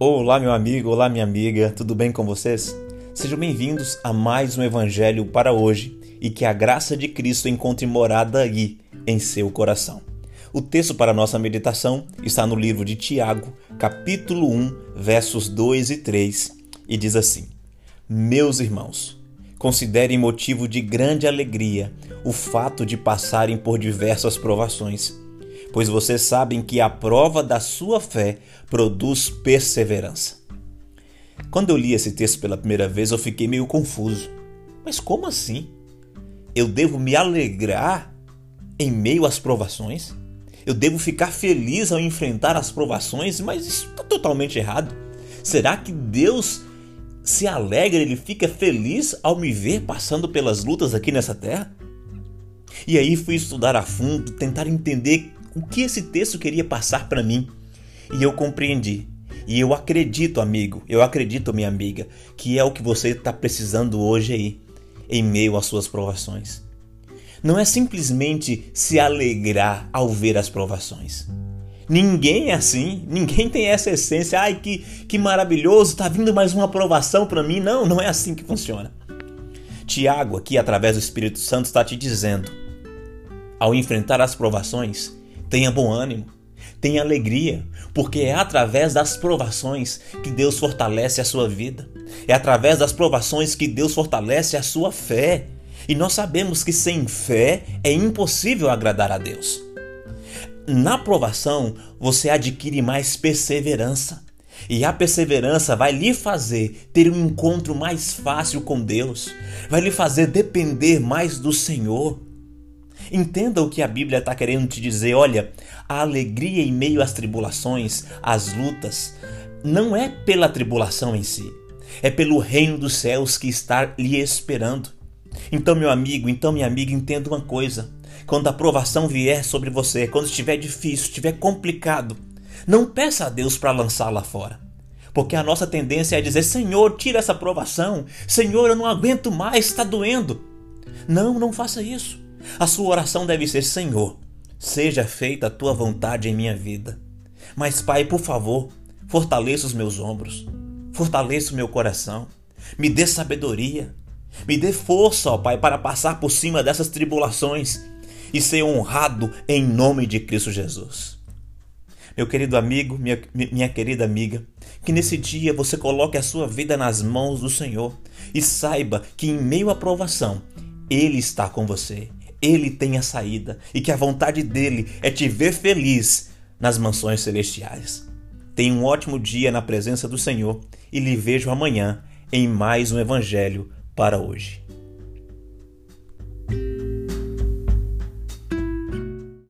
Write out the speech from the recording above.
Olá, meu amigo, olá, minha amiga, tudo bem com vocês? Sejam bem-vindos a mais um Evangelho para hoje e que a graça de Cristo encontre morada aí, em seu coração. O texto para nossa meditação está no livro de Tiago, capítulo 1, versos 2 e 3, e diz assim: Meus irmãos, considerem motivo de grande alegria o fato de passarem por diversas provações pois vocês sabem que a prova da sua fé produz perseverança. Quando eu li esse texto pela primeira vez, eu fiquei meio confuso. Mas como assim? Eu devo me alegrar em meio às provações? Eu devo ficar feliz ao enfrentar as provações? Mas isso está totalmente errado. Será que Deus se alegra, ele fica feliz ao me ver passando pelas lutas aqui nessa terra? E aí fui estudar a fundo, tentar entender o que esse texto queria passar para mim. E eu compreendi. E eu acredito, amigo, eu acredito, minha amiga, que é o que você está precisando hoje aí, em meio às suas provações. Não é simplesmente se alegrar ao ver as provações. Ninguém é assim, ninguém tem essa essência. Ai, que, que maravilhoso, tá vindo mais uma aprovação para mim. Não, não é assim que funciona. Tiago, aqui através do Espírito Santo, está te dizendo: ao enfrentar as provações, Tenha bom ânimo, tenha alegria, porque é através das provações que Deus fortalece a sua vida. É através das provações que Deus fortalece a sua fé. E nós sabemos que sem fé é impossível agradar a Deus. Na provação, você adquire mais perseverança. E a perseverança vai lhe fazer ter um encontro mais fácil com Deus, vai lhe fazer depender mais do Senhor. Entenda o que a Bíblia está querendo te dizer. Olha, a alegria em meio às tribulações, às lutas, não é pela tribulação em si, é pelo reino dos céus que está lhe esperando. Então, meu amigo, então, minha amiga, entenda uma coisa: quando a provação vier sobre você, quando estiver difícil, estiver complicado, não peça a Deus para lançá-la fora. Porque a nossa tendência é dizer: Senhor, tira essa provação. Senhor, eu não aguento mais, está doendo. Não, não faça isso. A sua oração deve ser: Senhor, seja feita a tua vontade em minha vida. Mas, Pai, por favor, fortaleça os meus ombros, fortaleça o meu coração, me dê sabedoria, me dê força, ó Pai, para passar por cima dessas tribulações e ser honrado em nome de Cristo Jesus. Meu querido amigo, minha, minha querida amiga, que nesse dia você coloque a sua vida nas mãos do Senhor e saiba que em meio à provação, Ele está com você. Ele tem a saída e que a vontade dele é te ver feliz nas mansões celestiais. Tenha um ótimo dia na presença do Senhor e lhe vejo amanhã em mais um Evangelho para hoje.